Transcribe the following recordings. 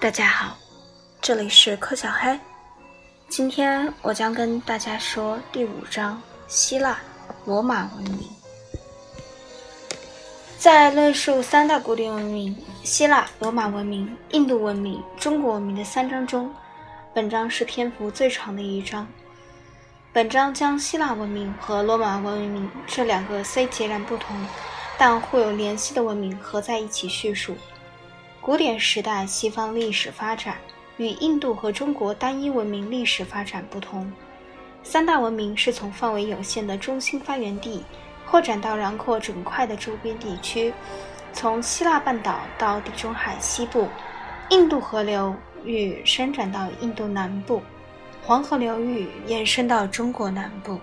大家好，这里是柯小黑。今天我将跟大家说第五章：希腊罗马文明。在论述三大古典文明——希腊、罗马文明、印度文明、中国文明的三章中，本章是篇幅最长的一章。本章将希腊文明和罗马文明这两个虽截然不同，但互有联系的文明合在一起叙述。古典时代西方历史发展与印度和中国单一文明历史发展不同，三大文明是从范围有限的中心发源地。扩展到囊括整块的周边地区，从希腊半岛到地中海西部，印度河流域伸展到印度南部，黄河流域延伸到中国南部。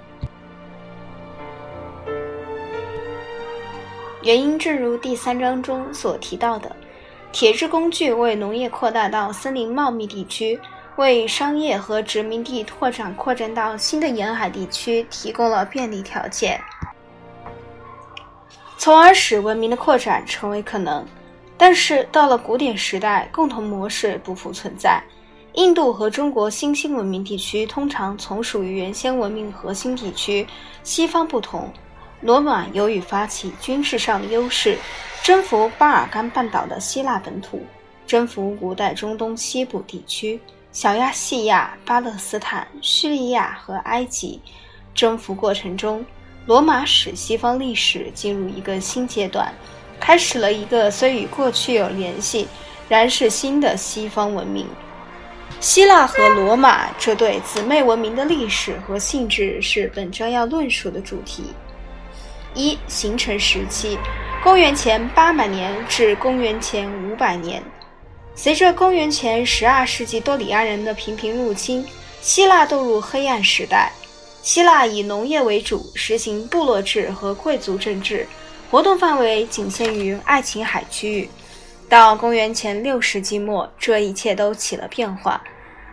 原因正如第三章中所提到的，铁制工具为农业扩大到森林茂密地区，为商业和殖民地拓展扩展到新的沿海地区提供了便利条件。从而使文明的扩展成为可能，但是到了古典时代，共同模式不复存在。印度和中国新兴文明地区通常从属于原先文明核心地区。西方不同，罗马由于发起军事上的优势，征服巴尔干半岛的希腊本土，征服古代中东西部地区、小亚细亚、巴勒斯坦、叙利亚和埃及。征服过程中。罗马使西方历史进入一个新阶段，开始了一个虽与过去有联系，然是新的西方文明。希腊和罗马这对姊妹文明的历史和性质是本章要论述的主题。一、形成时期：公元前八百年至公元前五百年。随着公元前十二世纪多里安人的频频入侵，希腊堕入黑暗时代。希腊以农业为主，实行部落制和贵族政治，活动范围仅限于爱琴海区域。到公元前六世纪末，这一切都起了变化，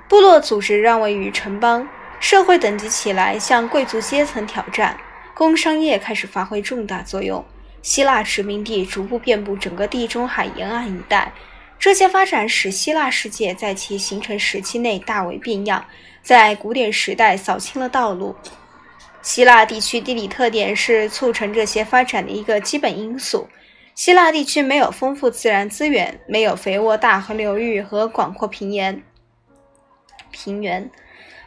部落组织让位于城邦，社会等级起来向贵族阶层挑战，工商业开始发挥重大作用。希腊殖民地逐步遍布整个地中海沿岸一带，这些发展使希腊世界在其形成时期内大为变样。在古典时代扫清了道路。希腊地区地理特点是促成这些发展的一个基本因素。希腊地区没有丰富自然资源，没有肥沃大河流域和广阔平原。平原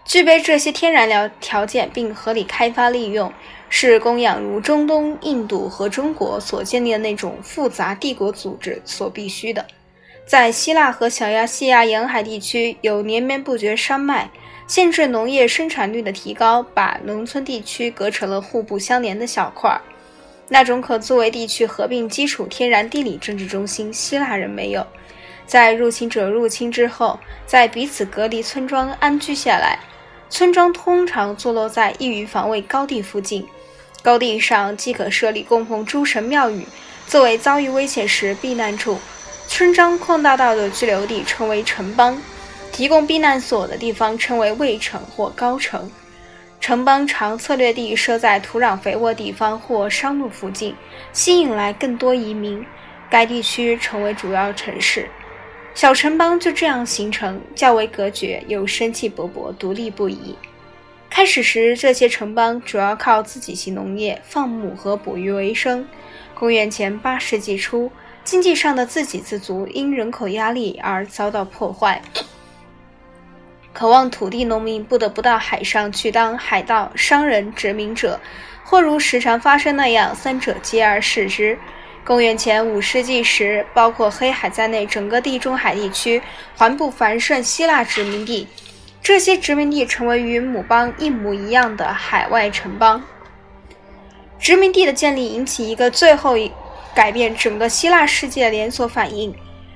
具备这些天然条条件并合理开发利用，是供养如中东、印度和中国所建立的那种复杂帝国组织所必须的。在希腊和小亚细亚沿海地区，有连绵不绝山脉。限制农业生产率的提高，把农村地区隔成了互不相连的小块儿。那种可作为地区合并基础天然地理政治中心，希腊人没有。在入侵者入侵之后，在彼此隔离村庄安居下来。村庄通常坐落在易于防卫高地附近，高地上即可设立供奉诸神庙宇，作为遭遇危险时避难处。村庄扩大到的居留地称为城邦。提供避难所的地方称为卫城或高城。城邦常策略地设在土壤肥沃地方或商路附近，吸引来更多移民。该地区成为主要城市。小城邦就这样形成，较为隔绝，又生气勃勃，独立不已。开始时，这些城邦主要靠自己性农业、放牧和捕鱼为生。公元前八世纪初，经济上的自给自足因人口压力而遭到破坏。渴望土地农民不得不到海上去当海盗、商人、殖民者，或如时常发生那样，三者皆而视之。公元前五世纪时，包括黑海在内，整个地中海地区环布繁盛希腊殖民地，这些殖民地成为与母邦一模一样的海外城邦。殖民地的建立引起一个最后一改变整个希腊世界的连锁反应。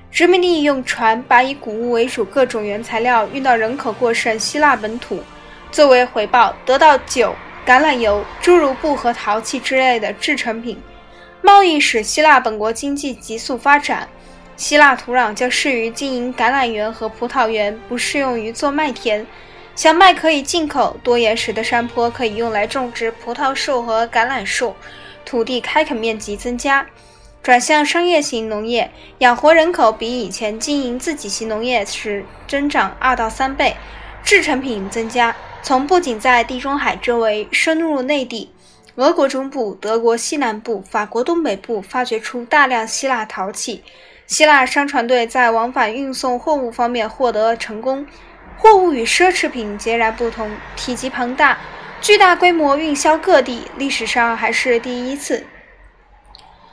殖民地用船把以谷物为主各种原材料运到人口过剩希腊本土，作为回报得到酒、橄榄油、诸如布和陶器之类的制成品。贸易使希腊本国经济急速发展。希腊土壤较适于经营橄榄园和葡萄园，不适用于做麦田。小麦可以进口，多岩石的山坡可以用来种植葡萄树和橄榄树，土地开垦面积增加。转向商业型农业，养活人口比以前经营自给型农业时增长二到三倍，制成品增加。从不仅在地中海周围深入内地，俄国中部、德国西南部、法国东北部发掘出大量希腊陶器。希腊商船队在往返运送货物方面获得成功，货物与奢侈品截然不同，体积庞大，巨大规模运销各地，历史上还是第一次。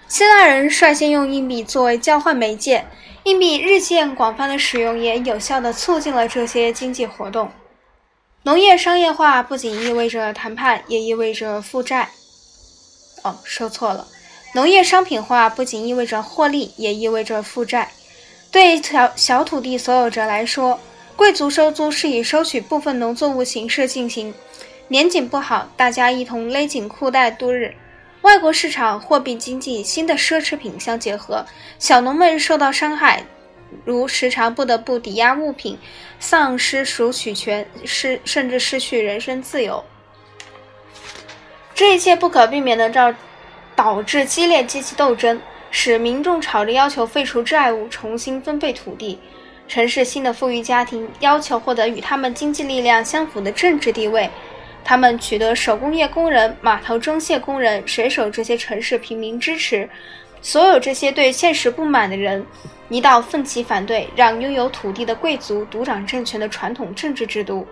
希腊人率先用硬币作为交换媒介，硬币日渐广泛的使用也有效地促进了这些经济活动。农业商业化不仅意味着谈判，也意味着负债。哦，说错了。农业商品化不仅意味着获利，也意味着负债。对小小土地所有者来说，贵族收租是以收取部分农作物形式进行。年景不好，大家一同勒紧裤带度日。外国市场、货币经济、新的奢侈品相结合，小农们受到伤害，如时常不得不抵押物品，丧失赎取权，失甚至失去人身自由。这一切不可避免地造。导致激烈阶级斗争，使民众吵着要求废除债务、重新分配土地。城市新的富裕家庭要求获得与他们经济力量相符的政治地位。他们取得手工业工人、码头装卸工人、水手这些城市平民支持。所有这些对现实不满的人一道奋起反对，让拥有土地的贵族独掌政权的传统政治制度。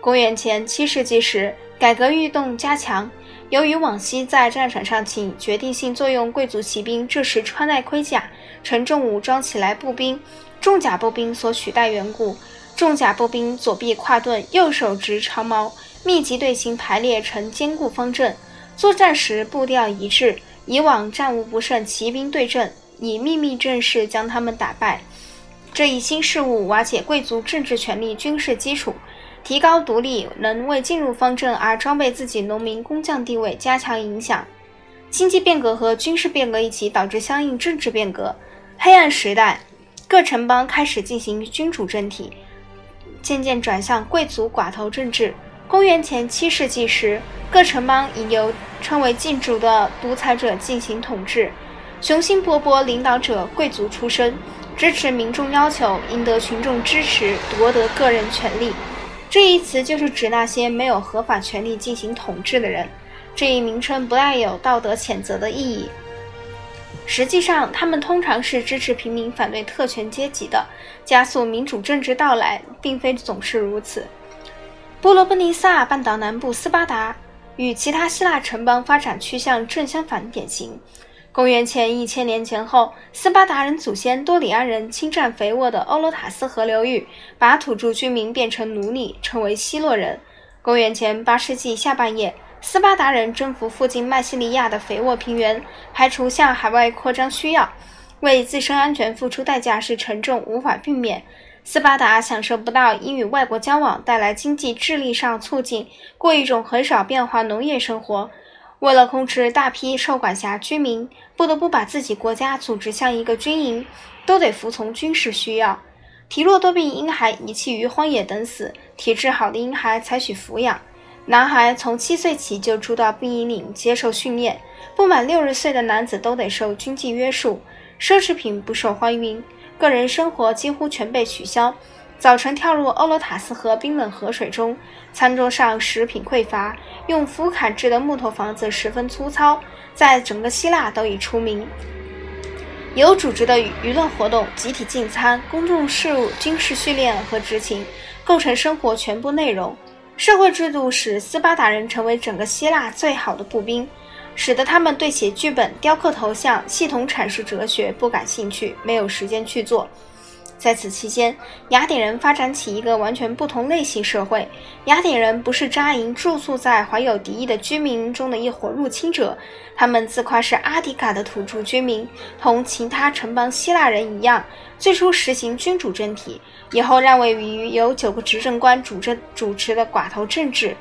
公元前七世纪时，改革运动加强。由于往昔在战场上起决定性作用，贵族骑兵这时穿戴盔甲，沉重武装起来，步兵、重甲步兵所取代缘故，重甲步兵左臂跨盾，右手执长矛，密集队形排列成坚固方阵，作战时步调一致。以往战无不胜，骑兵对阵，以秘密阵势将他们打败。这一新事物瓦解贵族政治权力、军事基础。提高独立，能为进入方阵而装备自己农民工匠地位加强影响。经济变革和军事变革一起导致相应政治变革。黑暗时代，各城邦开始进行君主政体，渐渐转向贵族寡头政治。公元前七世纪时，各城邦已由称为禁主的独裁者进行统治。雄心勃勃领导者贵族出身，支持民众要求，赢得群众支持，夺得个人权利。这一词就是指那些没有合法权利进行统治的人。这一名称不带有道德谴责的意义。实际上，他们通常是支持平民、反对特权阶级的，加速民主政治到来，并非总是如此。波罗奔尼撒半岛南部斯巴达与其他希腊城邦发展趋向正相反典型。公元前一千年前后，斯巴达人祖先多里安人侵占肥沃的欧罗塔斯河流域，把土著居民变成奴隶，称为希洛人。公元前八世纪下半叶，斯巴达人征服附近麦西利亚的肥沃平原，排除向海外扩张需要，为自身安全付出代价是沉重无法避免。斯巴达享受不到因与外国交往带来经济智力上促进，过一种很少变化农业生活。为了控制大批受管辖居民，不得不把自己国家组织像一个军营，都得服从军事需要。体弱多病婴孩遗弃于荒野等死，体质好的婴孩采取抚养。男孩从七岁起就住到兵营里接受训练，不满六十岁的男子都得受军纪约束。奢侈品不受欢迎，个人生活几乎全被取消。早晨跳入欧罗塔斯河冰冷河水中，餐桌上食品匮乏，用斧砍制的木头房子十分粗糙，在整个希腊都已出名。有组织的娱乐活动、集体进餐、公众事务、军事训练和执勤，构成生活全部内容。社会制度使斯巴达人成为整个希腊最好的步兵，使得他们对写剧本、雕刻头像、系统阐释哲学不感兴趣，没有时间去做。在此期间，雅典人发展起一个完全不同类型社会。雅典人不是扎营住宿在怀有敌意的居民中的一伙入侵者，他们自夸是阿迪卡的土著居民，同其他城邦希腊人一样，最初实行君主政体，以后让位于由九个执政官主政主持的寡头政治。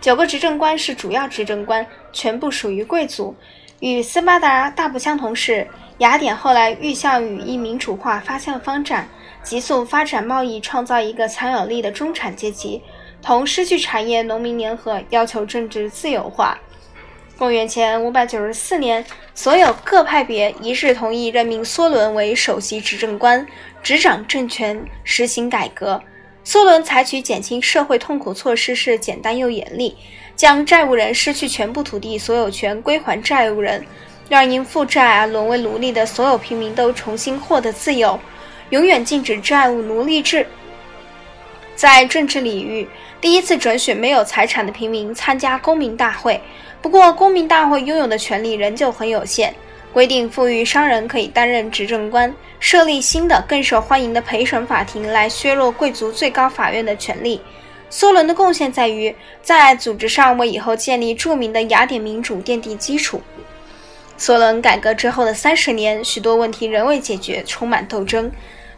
九个执政官是主要执政官，全部属于贵族。与斯巴达大不相同是，雅典后来欲向与一民主化发向发展。急速发展贸易，创造一个强有力的中产阶级，同失去产业农民联合，要求政治自由化。公元前五百九十四年，所有各派别一致同意任命梭伦为首席执政官，执掌政权，实行改革。梭伦采取减轻社会痛苦措施是简单又严厉，将债务人失去全部土地所有权归还债务人，让因负债而沦为奴隶的所有平民都重新获得自由，永远禁止债务奴隶制。在政治领域，第一次准许没有财产的平民参加公民大会。不过，公民大会拥有的权利仍旧很有限。规定富裕商人可以担任执政官，设立新的更受欢迎的陪审法庭来削弱贵族最高法院的权力。梭伦的贡献在于在组织上为以后建立著名的雅典民主奠定基础。梭伦改革之后的三十年，许多问题仍未解决，充满斗争。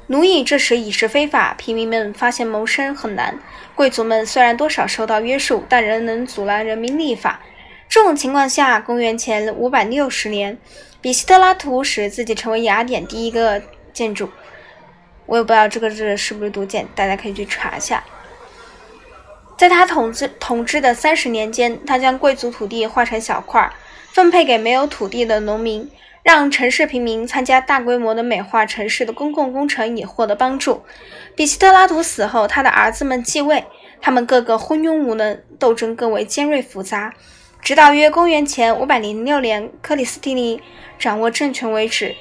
奴役这时已是非法，平民们发现谋生很难。贵族们虽然多少受到约束，但仍能阻拦人民立法。这种情况下，公元前五百六十年，比希特拉图使自己成为雅典第一个建筑。我也不知道这个字是不是读简，大家可以去查一下。在他统治统治的三十年间，他将贵族土地划成小块，分配给没有土地的农民，让城市平民参加大规模的美化城市的公共工程，以获得帮助。比希特拉图死后，他的儿子们继位，他们个个昏庸无能，斗争更为尖锐复杂。直到约公元前五百零六年，克里斯蒂尼掌握政权为止。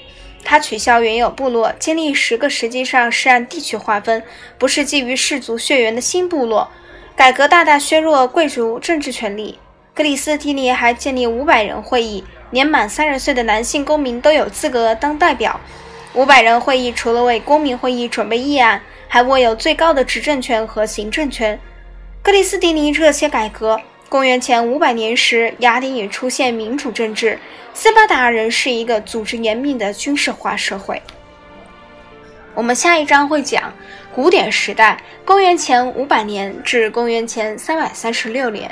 他取消原有部落，建立十个实际上是按地区划分，不是基于氏族血缘的新部落。改革大大削弱贵族政治权利。克里斯蒂尼还建立五百人会议，年满三十岁的男性公民都有资格当代表。五百人会议除了为公民会议准备议案，还握有最高的执政权和行政权。克里斯蒂尼这些改革。公元前五百年时，雅典也出现民主政治。斯巴达人是一个组织严密的军事化社会。我们下一章会讲古典时代，公元前五百年至公元前三百三十六年。